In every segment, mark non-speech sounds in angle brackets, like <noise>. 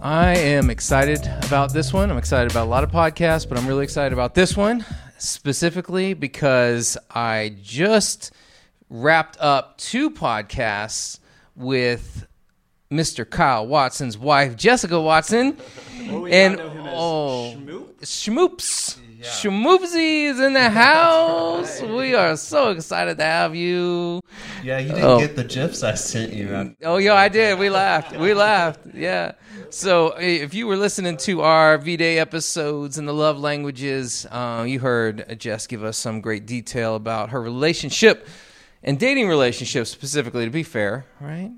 I am excited about this one. I'm excited about a lot of podcasts, but I'm really excited about this one specifically because I just wrapped up two podcasts with Mr. Kyle Watson's wife, Jessica Watson. and oh, Schmoops. Schmoopsy is in the <laughs> house. We are so excited to have you. Yeah, you didn't Oh. get the gifs I sent you. Oh, yeah, I did. We laughed. We laughed. Yeah. So, if you were listening to our V Day episodes and the love languages, uh, you heard Jess give us some great detail about her relationship and dating relationships, specifically, to be fair, right?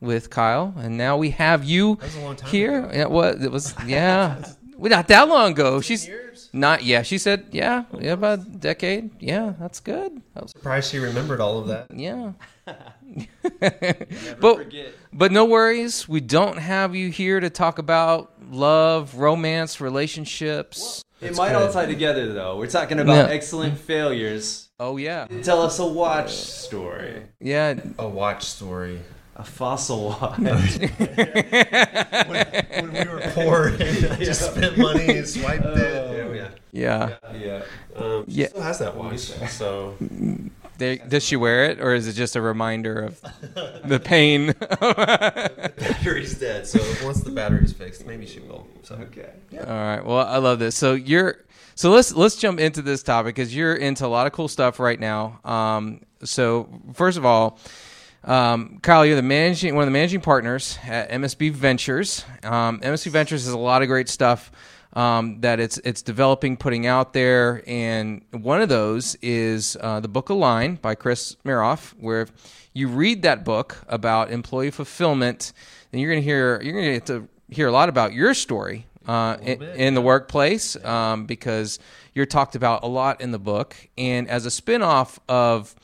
With Kyle. And now we have you was a long time here. ago. It was, it was, yeah. <laughs> Well, Not that long ago. She's not, yeah. She said, yeah, yeah, about a decade. Yeah, that's good. That was, Surprised she remembered all of that. yeah. <laughs> <laughs> but but no worries. We don't have you here to talk about love, romance, relationships. It might good. all tie together though. We're talking about Yeah. excellent failures. Oh yeah, Tell us a watch story. yeah. A watch story. A fossil watch. <laughs> When we were poor <laughs> and just spent money and swiped it. Yeah, Yeah. yeah. Um, she Yeah. still has that watch. So They, does she wear it, or is it just a reminder of the pain? <laughs> the battery's dead. So once the battery's fixed, maybe she will. So okay. All right. Well, I love this. So you're so let's let's jump into this topic because you're into a lot of cool stuff right now. Um, so first of all, um, Kyle, you're the managing one of the managing partners at MSB Ventures. Um, MSB Ventures has a lot of great stuff um, that it's it's developing, putting out there, and one of those is uh, the book Align by Chris Miroff, where you read that book about employee fulfillment, and you're going to hear you're going to get to hear a lot about your story uh, in, in the workplace um, because you're talked about a lot in the book, and as a spinoff of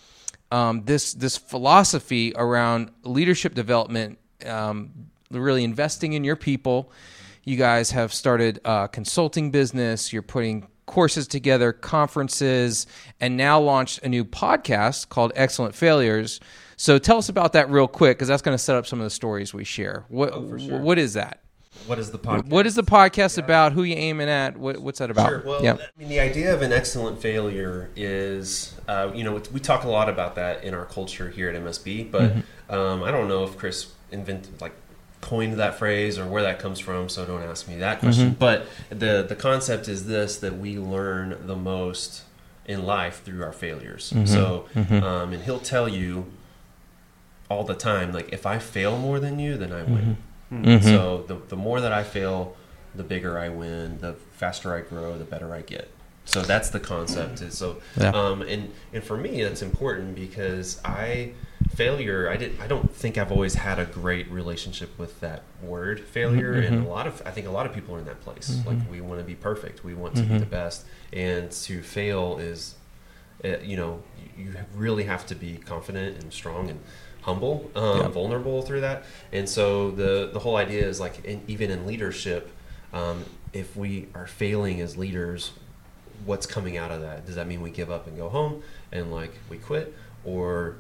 um, this this philosophy around leadership development, um, really investing in your people. You guys have started a consulting business. You're putting courses together, conferences, and now launched a new podcast called Excellent Failures. So tell us about that real quick, because that's going to set up some of the stories we share. What what is that? What is the podcast? What is the podcast about? Who you aiming at? What, what's that about? Sure. Well, yeah. I mean, the idea of an excellent failure is, uh, you know, we talk a lot about that in our culture here at MSB, but Mm-hmm. um, I don't know if Chris invented, like, coined that phrase or where that comes from. So don't ask me that question. Mm-hmm. But the the concept is this: that we learn the most in life through our failures. Mm-hmm. So, um, and he'll tell you all the time, like, if I fail more than you, then I win. Mm-hmm. So the, the more that I fail, the bigger I win, the faster I grow, the better I get. So that's the concept. So, Yeah. um, and and for me, that's important because I failure. I did. I don't think I've always had a great relationship with that word failure, and a lot of I think a lot of people are in that place. Like we want to be perfect, we want to be the best, and to fail is, uh, you know, you you really have to be confident and strong and humble, um, Yeah. vulnerable through that. And so the the whole idea is like, in, even in leadership, um, if we are failing as leaders, what's coming out of that? Does that mean we give up and go home and like we quit, or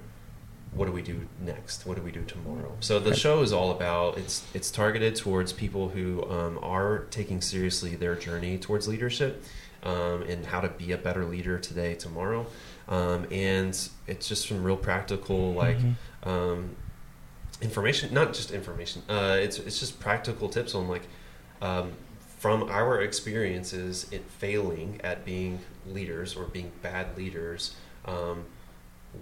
what do we do next? What do we do tomorrow? So the show is all about it's it's targeted towards people who um, are taking seriously their journey towards leadership um, and how to be a better leader today, tomorrow, um, and it's just some real practical like um, information, not just information. Uh, it's it's just practical tips on like um, from our experiences in failing at being leaders or being bad leaders. Um,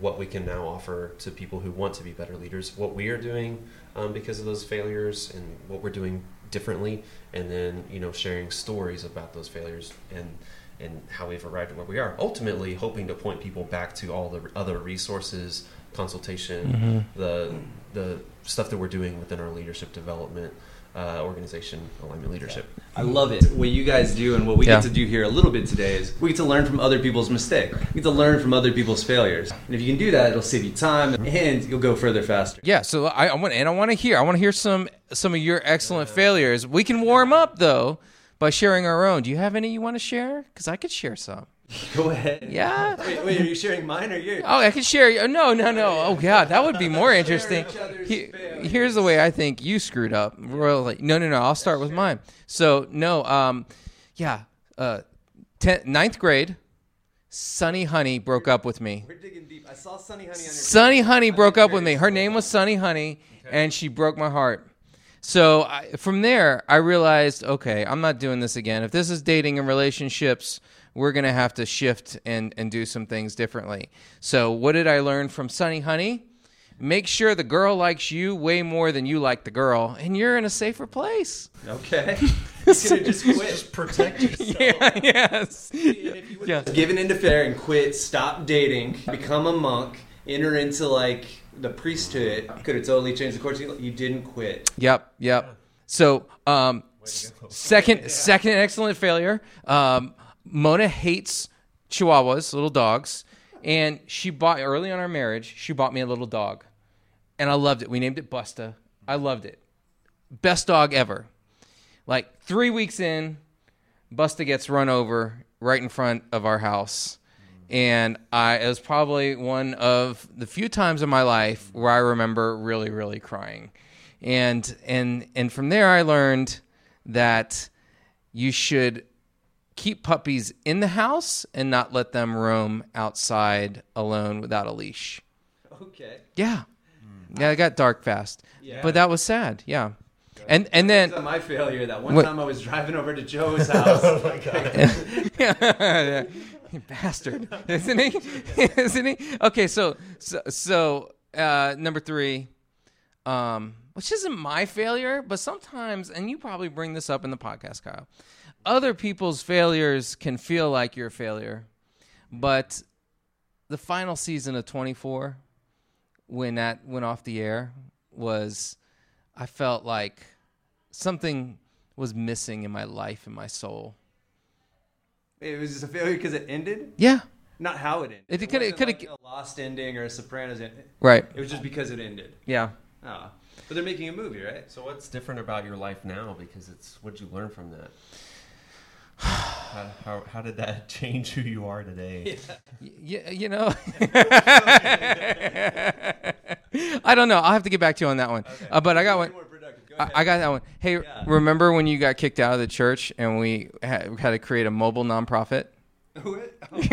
what we can now offer to people who want to be better leaders, what we are doing um, because of those failures, and what we're doing differently, and then you know sharing stories about those failures and and how we've arrived at where we are. Ultimately, hoping to point people back to all the other resources, consultation, mm-hmm. the the stuff that we're doing within our leadership development. Uh, organization alignment leadership. I love it. What you guys do and what we Yeah. get to do here a little bit today is we get to learn from other people's mistakes. We get to learn from other people's failures. And if you can do that, it'll save you time and you'll go further faster. Yeah, so I, I want and I want to hear I want to hear some some of your excellent failures. We can warm up though by sharing our own. Do you have any you want to share? Because I could share some. <laughs> Go ahead. Yeah. <laughs> Wait, wait, are you sharing mine or yours? Oh, I could share. No, no, no. Oh God, that would be more interesting. He- here's the way I think you screwed up royally. No, no, no. I'll start with mine. So no, um, yeah, uh, ten, ninth grade. Sunny Honey broke up with me. We're digging deep. I saw Sunny Honey on your Sunny Honey broke up with me. Her name was Sunny Honey, and she broke my heart. So I, from there, I realized, okay, I'm not doing this again. If this is dating and relationships, we're gonna have to shift and and do some things differently. So what did I learn from Sunny Honey? Make sure the girl likes you way more than you like the girl, and you're in a safer place. Okay. <laughs> you could have just quit. Protect <laughs> yourself. Yeah. Yes. <laughs> Yeah. Given into fair and quit, stop dating, become a monk, enter into like the priesthood, could have totally changed the course. You you didn't quit. Yep, yep. So, um, s- second, second excellent failure. Um, Mona hates Chihuahuas, little dogs, and she bought early on our marriage. She bought me a little dog, and I loved it. We named it Busta. I loved it. Best dog ever. Like three weeks in, Busta gets run over right in front of our house. And I it was probably one of the few times in my life where I remember really, really crying. And and and from there I learned that you should keep puppies in the house and not let them roam outside alone without a leash. Okay. Yeah. Yeah, it got dark fast. Yeah. But that was sad. Yeah. And and then my failure. That one What- time I was driving over to <laughs> Joe's house. <laughs> <laughs> You bastard, isn't he? isn't he? Okay, so so, so uh, number three, um, which isn't my failure, but sometimes, and you probably bring this up in the podcast, Kyle. Other people's failures can feel like your failure, but the final season of Twenty Four, when that went off the air, was I felt like something was missing in my life and my soul. it was just a failure because it ended, Yeah, not how it ended. It it coulda- like a lost ending or a Sopranos ending. right. It was just because it ended. Yeah. Oh. But they're making a movie, right? So what's different about your life now? Because it's what did you learn from that? How, how, how did that <laughs> change who you are today? Yeah, you know. <laughs> I don't know. I'll have to get back to you on that one. Uh, but I got one. Go I. I got that one. Hey, Yeah. remember when you got kicked out of the church and we had, had to create a mobile nonprofit? <laughs> What? Look,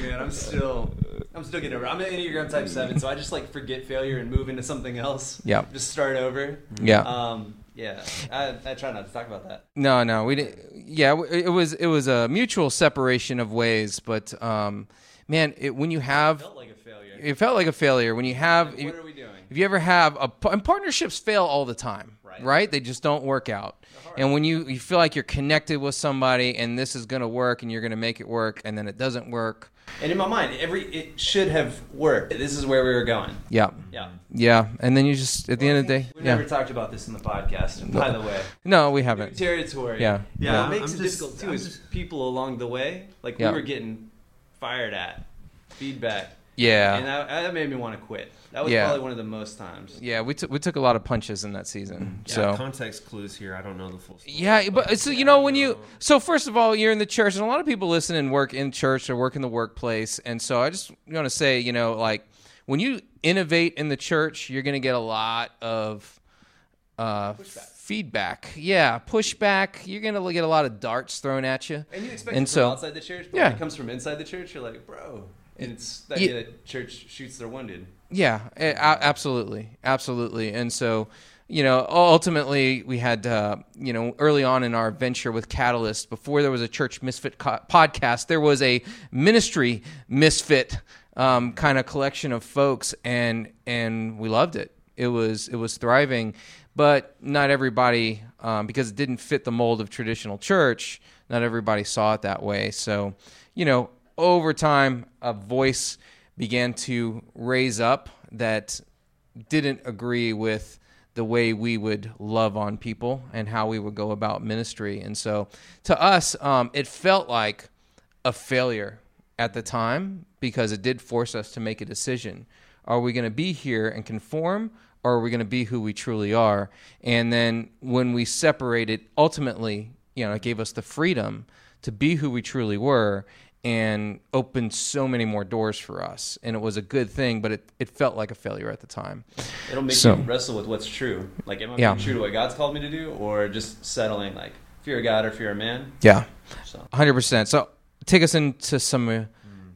man, I'm still, I'm still getting over. it. I'm an Enneagram Type Seven, so I just like forget failure and move into something else. Yeah. Just start over. Yeah. Um. Yeah. I, I try not to talk about that. No, no, we didn't. Yeah, it was it was a mutual separation of ways. But um, man, it, when you have, Felt like a failure. it felt like a failure. When you have, What are we doing? If you ever have a and partnerships fail all the time, Right. They just don't work out. And when you you feel like you're connected with somebody and this is going to work and you're going to make it work and then it doesn't work, And in my mind, every it should have worked. This is where we were going. yeah, Yeah. yeah. And then you just at the end of the day, We yeah. never talked about this in the podcast. And by the way, No, we haven't. territory. Yeah. Yeah. Yeah, What makes I'm it just- difficult too I'm is just- people along the way. Like Yeah. we were getting fired at, feedback, Yeah, and that, that made me want to quit. That was Yeah. probably one of the most times. yeah. We took we took a lot of punches in that season. Yeah, So context clues here. I don't know the full story. Yeah, but so you know when you so first of all you're in the church and a lot of people listen and work in church or work in the workplace and so I just want to say you know like when you innovate in the church you're going to get a lot of uh, feedback. Yeah, pushback. You're going to get a lot of darts thrown at you. And you expect And it from so- outside the church, but Yeah. when it comes from inside the church, you're like, bro. And it's the Ye- idea that church shoots their wounded. Yeah, a- a- absolutely, absolutely. And so, you know, ultimately, we had, uh, you know, early on in our venture with Catalyst, before there was a church misfit co- podcast, there was a ministry misfit um, kind of collection of folks, and and we loved it. It was it was thriving, but not everybody, um, because it didn't fit the mold of traditional church. Not everybody saw it that way. So, you know, over time, a voice began to raise up that didn't agree with the way we would love on people and how we would go about ministry. And so to us, um, it felt like a failure at the time because it did force us to make a decision. Are we going to be here and conform, or are we going to be who we truly are? And then when we separated, ultimately, you know, it gave us the freedom to be who we truly were and opened so many more doors for us. And it was a good thing, but it, it felt like a failure at the time. It'll make So- you wrestle with what's true. Like, am I Yeah. true to what God's called me to do, or just settling like fear of God or fear of man? Yeah, So 100%. So take us into some of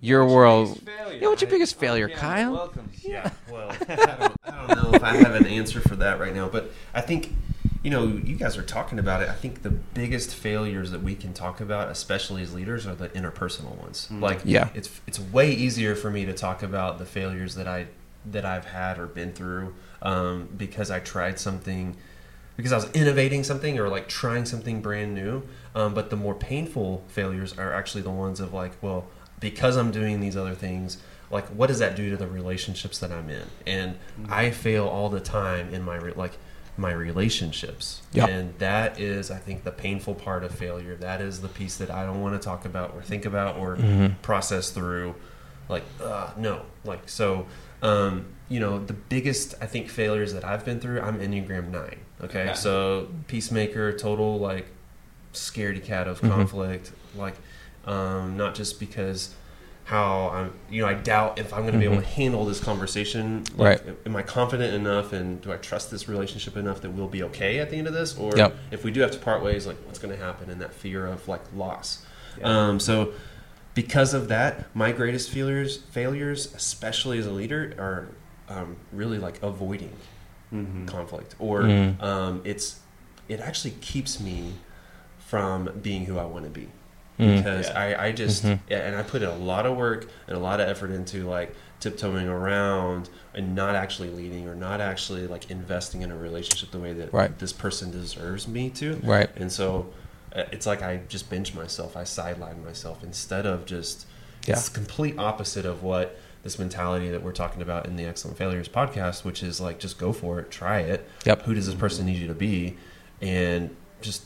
your world. failure? Yeah, what's your biggest failure, Yeah, Kyle? Welcome. Yeah, well, I <laughs> don't, I don't know if I have an answer for that right now, but I think, you know, you guys are talking about it. I think the biggest failures that we can talk about, especially as leaders, are the interpersonal ones. Like, Yeah. it's it's way easier for me to talk about the failures that I that I've had or been through um, because I tried something because I was innovating something or like trying something brand new. Um, but the more painful failures are actually the ones of like, well, because I'm doing these other things, like what does that do to the relationships that I'm in? And I fail all the time in my re- like my relationships. Yep. And that is, I think, the painful part of failure. That is the piece that I don't want to talk about or think about or process through. Like, uh, no, like so. Um, you know, the biggest I think failures that I've been through. I'm Enneagram Nine. Okay, Okay. so peacemaker, total like scaredy cat of conflict. Like, um, not just because how I'm, you know, I doubt if I'm going to be able to handle this conversation. Like, Right. Am I confident enough, and do I trust this relationship enough that we'll be okay at the end of this? Or Yep. if we do have to part ways, like what's going to happen, and that fear of like loss. Um, so because of that, my greatest failures, failures, especially as a leader, are um, really like avoiding conflict, or Mm. um, it's it actually keeps me from being who I want to be Mm. because Yeah. I, I just Mhm. yeah, and I put a lot of work and a lot of effort into like tiptoeing around and not actually leading or not actually like investing in a relationship the way that Right. this person deserves me to. Right. And so uh, it's like I just bench myself. I sideline myself instead of just Yeah. it's complete opposite of what this mentality that we're talking about in the Excellent Failures podcast, which is like just go for it, try it. Yep. Who does this person need you to be, and just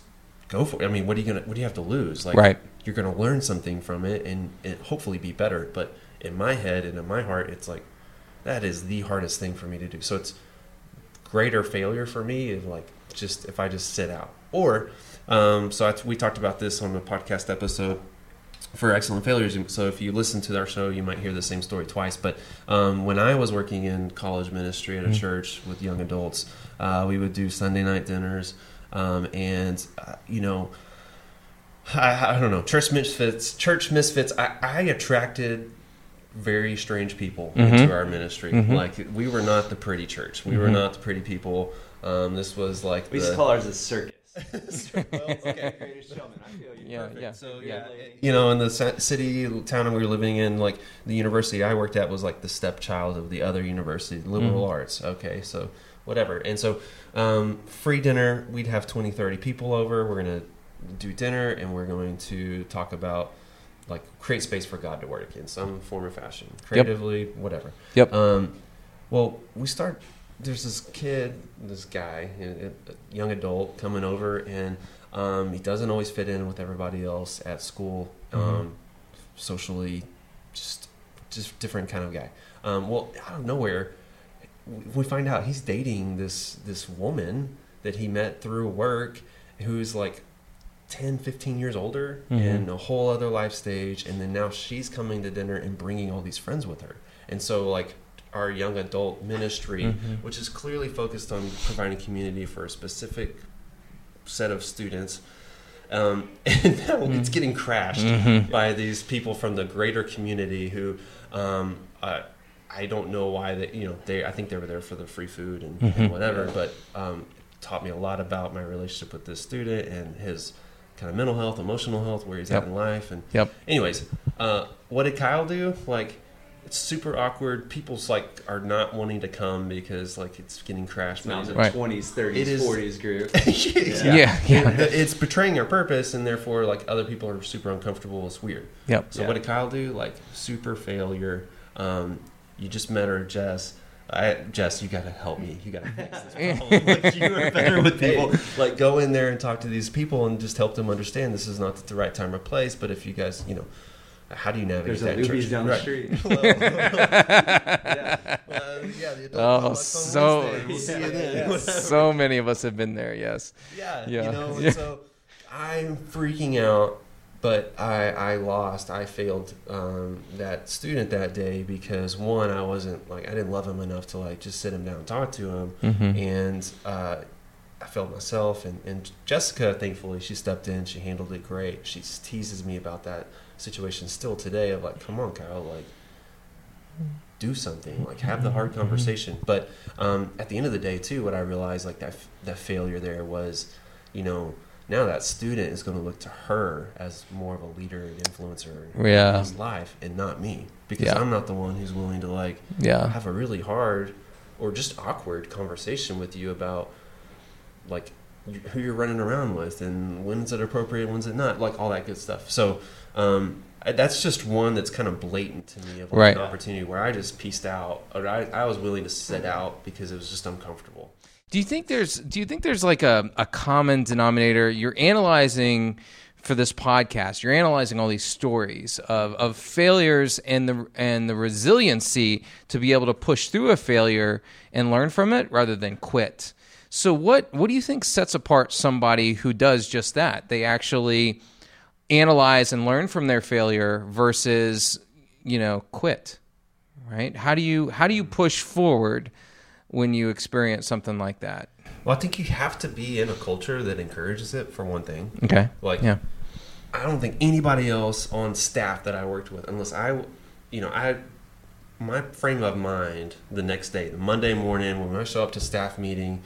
go for it. I mean, what are you gonna? What do you have to lose? Like, Right. you're gonna learn something from it and, and hopefully be better. But in my head and in my heart, it's like that is the hardest thing for me to do. So it's greater failure for me if like just if I just sit out or um, so I, we talked about this on a podcast episode for excellent failures. So if you listen to our show, you might hear the same story twice. But um, when I was working in college ministry at a church with young adults, uh, we would do Sunday night dinners, um, and uh, you know, I, I don't know, church misfits. Church misfits. I, I attracted very strange people into our ministry. Like we were not the pretty church. We were not the pretty people. Um, this was like We the, used to call ours a circus. <laughs> okay. I feel you. Yeah, Perfect. yeah. So yeah. yeah, you know, in the city town we were living in, like the university I worked at was like the stepchild of the other university, liberal arts. Okay, so whatever. And so um, free dinner, we'd have 20, 30 people over. We're gonna do dinner, and we're going to talk about like create space for God to work in some form or fashion, creatively, whatever. Yep. Um, well, we start. There's this kid, this guy, a, young adult, coming over, and um, he doesn't always fit in with everybody else at school, um, socially, just just different kind of guy. Um, well, out of nowhere, we find out he's dating this this woman that he met through work, who's like 10, 15 years older Mhm. and a whole other life stage. And then now she's coming to dinner and bringing all these friends with her. And so, like, our young adult ministry, Mhm. which is clearly focused on providing community for a specific set of students. Um, <laughs> and now it's getting crashed Mhm. by these people from the greater community who um, uh, I don't know why they you know they I think they were there for the free food and, and Mhm. whatever, but um, it taught me a lot about my relationship with this student and his kind of mental health, emotional health, where he's Yep. at in life, and Yep. anyways, uh, what did Kyle do? Like, it's super awkward. People's like are not wanting to come because like it's getting crashed. It's not the 20s, 30s, It is- 40s group. <laughs> Yeah. Yeah. <laughs> it's betraying our purpose, and therefore like other people are super uncomfortable. It's weird. Yep. So Yeah. what did Kyle do? Like super failure. Um, you just met her, Jess. I, Jess, you gotta help me. You gotta fix this <laughs> problem. like you are better with people. Like go in there and talk to these people and just help them understand this is not the right time or place. But if you guys, you know, how do you navigate There's a that? in Luby's church? down the street. <laughs> Yeah. Well, yeah, the adult Oh, so- We'll see you then. Yeah. So many of us have been there. Yes. Yeah, Yeah. you know, Yeah. so I'm freaking out, but I I lost, I failed um, that student that day because one, I wasn't like I didn't love him enough to like just sit him down and talk to him, Mhm. and uh, I failed myself. And, and Jessica, thankfully, she stepped in, she handled it great. She teases me about that situation still today of like, come on, Kyle, like do something like have the hard conversation but um, at the end of the day too what i realized like that that failure there was you know now that student is going to look to her as more of a leader and influencer Yeah. in his life and not me because Yeah. i'm not the one who's willing to like Yeah. have a really hard or just awkward conversation with you about like who you're running around with and when's it appropriate when's it not like all that good stuff so um, that's just one that's kind of blatant to me of like Right. an opportunity where i just pieced out or I, I was willing to sit out because it was just uncomfortable Do you think there's do you think there's like a, a common denominator? You're analyzing for this podcast, you're analyzing all these stories of, of failures and the and the resiliency to be able to push through a failure and learn from it rather than quit. So what what do you think sets apart somebody who does just that? They actually analyze and learn from their failure versus, you know, quit. Right? How do you how do you push forward when you experience something like that? well i think you have to be in a culture that encourages it for one thing Okay. Like, yeah. I don't think anybody else on staff that I worked with, unless I, you know, I, my frame of mind the next day, the Monday morning when I show up to staff meeting,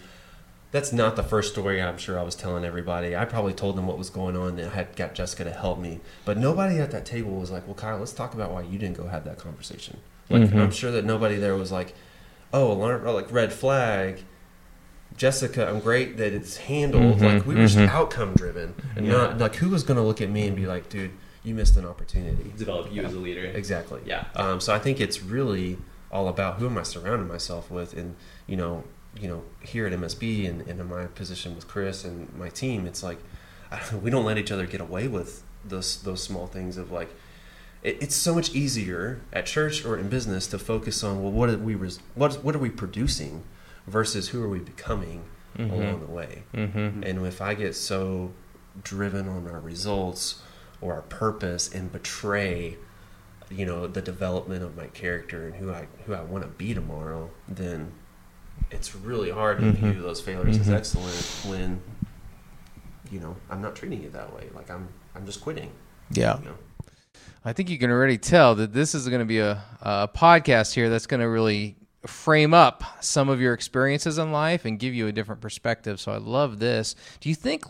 that's not the first story I'm sure I was telling everybody. I probably told them what was going on and I had got Jessica to help me. But nobody at that table was like, well, Kyle, let's talk about why you didn't go have that conversation. Like, Mhm. I'm sure that nobody there was like, oh, alarm, oh, like red flag. Jessica, I'm great that it's handled. Mhm, Like we were just mhm. outcome driven, and not like who was going to look at me and be like, "Dude, you missed an opportunity." Develop you as a leader. Exactly. Yeah. Um, so I think it's really all about who am I surrounding myself with, and you know, you know, here at MSB and, and in my position with Chris and my team, it's like I <laughs> don't, we don't let each other get away with those those small things of like. It, it's so much easier at church or in business to focus on well, what are we res- what what are we producing versus who are we becoming Mhm. along the way. Mm-hmm. And if I get so driven on our results or our purpose and betray, you know, the development of my character and who I who I want to be tomorrow, then it's really hard to Mhm. view those failures as Mhm. excellent when you know I'm not treating it that way. Like I'm I'm just quitting. Yeah. You know? I think you can already tell that this is going to be a, a podcast here that's going to really frame up some of your experiences in life and give you a different perspective. So I love this. Do you think?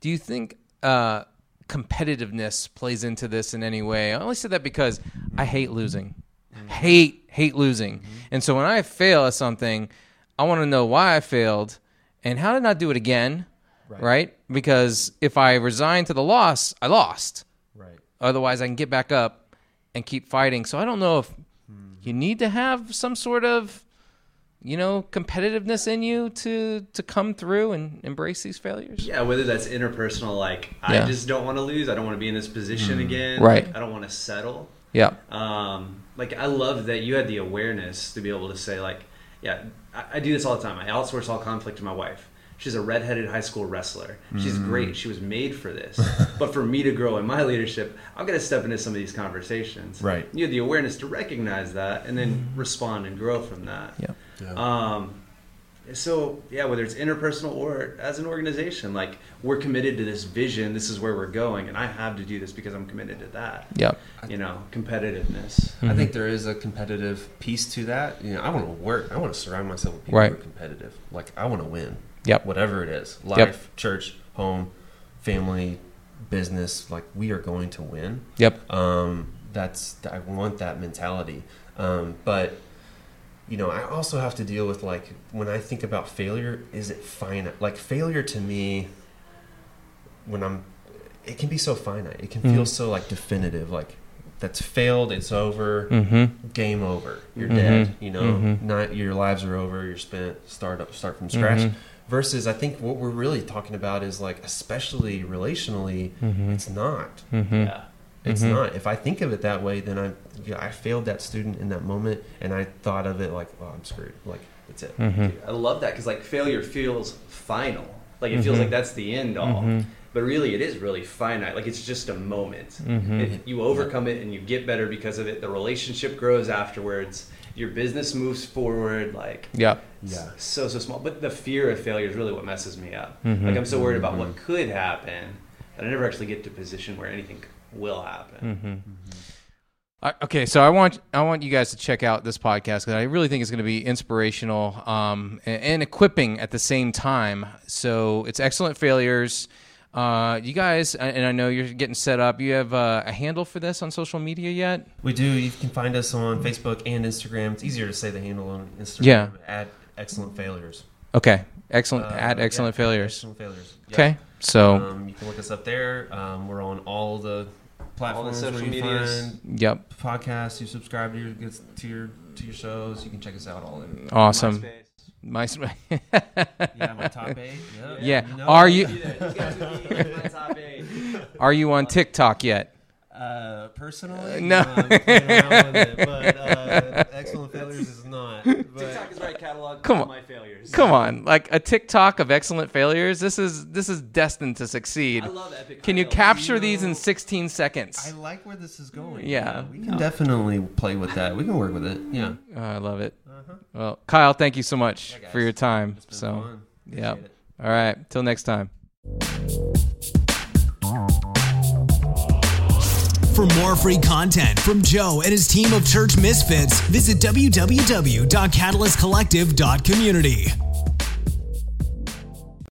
Do you think uh, competitiveness plays into this in any way? I only said that because I hate losing, hate hate losing, and so when I fail at something, I want to know why I failed and how to not do it again. right? Because if I resign to the loss, I lost. Right. Otherwise, I can get back up and keep fighting. So I don't know if you need to have some sort of, you know, competitiveness in you to to come through and embrace these failures. Yeah, whether that's interpersonal, like Yeah. I just don't want to lose. I don't want to be in this position again. Right. I don't want to settle. Yeah. Um, like I love that you had the awareness to be able to say, like, yeah, I, I do this all the time. I outsource all conflict to my wife. She's a redheaded high school wrestler. She's mm. great. She was made for this. <laughs> but for me to grow in my leadership, I've got to step into some of these conversations. Right. You have the awareness to recognize that and then mm-hmm. respond and grow from that. Yeah. Yeah. Um, so yeah, whether it's interpersonal or as an organization, like we're committed to this vision. This is where we're going, and I have to do this because I'm committed to that. Yeah. You know, competitiveness. I think mm-hmm. there is a competitive piece to that. You know, I want to work. I want to surround myself with people Right. who are competitive. Like I want to win. Yep. Whatever it is, life, church, home, family, business. Like we are going to win. Yep. Um, that's I want that mentality. Um, but you know, I also have to deal with like when I think about failure, is it finite? Like failure to me, when I'm, it can be so finite. It can feel Mhm. so like definitive. Like that's failed. It's over. Mm-hmm. Game over. You're dead. You know, not your lives are over. You're spent. Start up. Start from scratch. Mm-hmm. Versus, I think what we're really talking about is like, especially relationally, Mm-hmm. it's not. Yeah. It's not. If I think of it that way, then I yeah, I failed that student in that moment, and I thought of it like, oh, I'm screwed. Like that's it. Mm-hmm. I love that because like failure feels final. Like it Mm-hmm. feels like that's the end all. But really, it is really finite. Like it's just a moment. Mm-hmm. It- you overcome it and you get better because of it. The relationship grows afterwards. Your business moves forward. Like Yep. Yeah. so so small. But the fear of failure is really what messes me up. Mm-hmm. Like I'm so worried about what could happen that I never actually get to a position where anything will happen. I- Okay, so I want I want you guys to check out this podcast because I really think it's going to be inspirational um, and, and equipping at the same time. So it's excellent failures. Uh, you guys, and I know you're getting set up. You have uh, a handle for this on social media yet? We do. You can find us on Facebook and Instagram. It's easier to say the handle on Instagram. Yeah. At excellent failures. Okay, excellent. Uh, at excellent yeah, failures. Excellent failures. Yeah. Okay, so Um, you can look us up there. Um, we're on all the platforms social where you medias. find yep, podcasts. You subscribe to your to your to your shows. You can check us out all in. awesome. MySpace. My, <laughs> Yeah, my top eight. Yeah. yeah. Know Are you These guys would be in my top eight. are you on TikTok yet? Uh, personally, No. I'm with it, but uh, <laughs> excellent failures is not. <laughs> But TikTok is right catalog. Come on. my failures. Come on, like a TikTok of excellent failures. This is this is destined to succeed. I love epic. Can you fails. capture these in 16 seconds? I like where this is going. Yeah. we can definitely play with that. We can work with it. Yeah, Oh, I love it. Well, Kyle, thank you so much Yeah, for your time. it's been So, fun. yeah. It. All right. Till next time. For more free content from Joe and his team of church misfits, visit www.catalystcollective.community.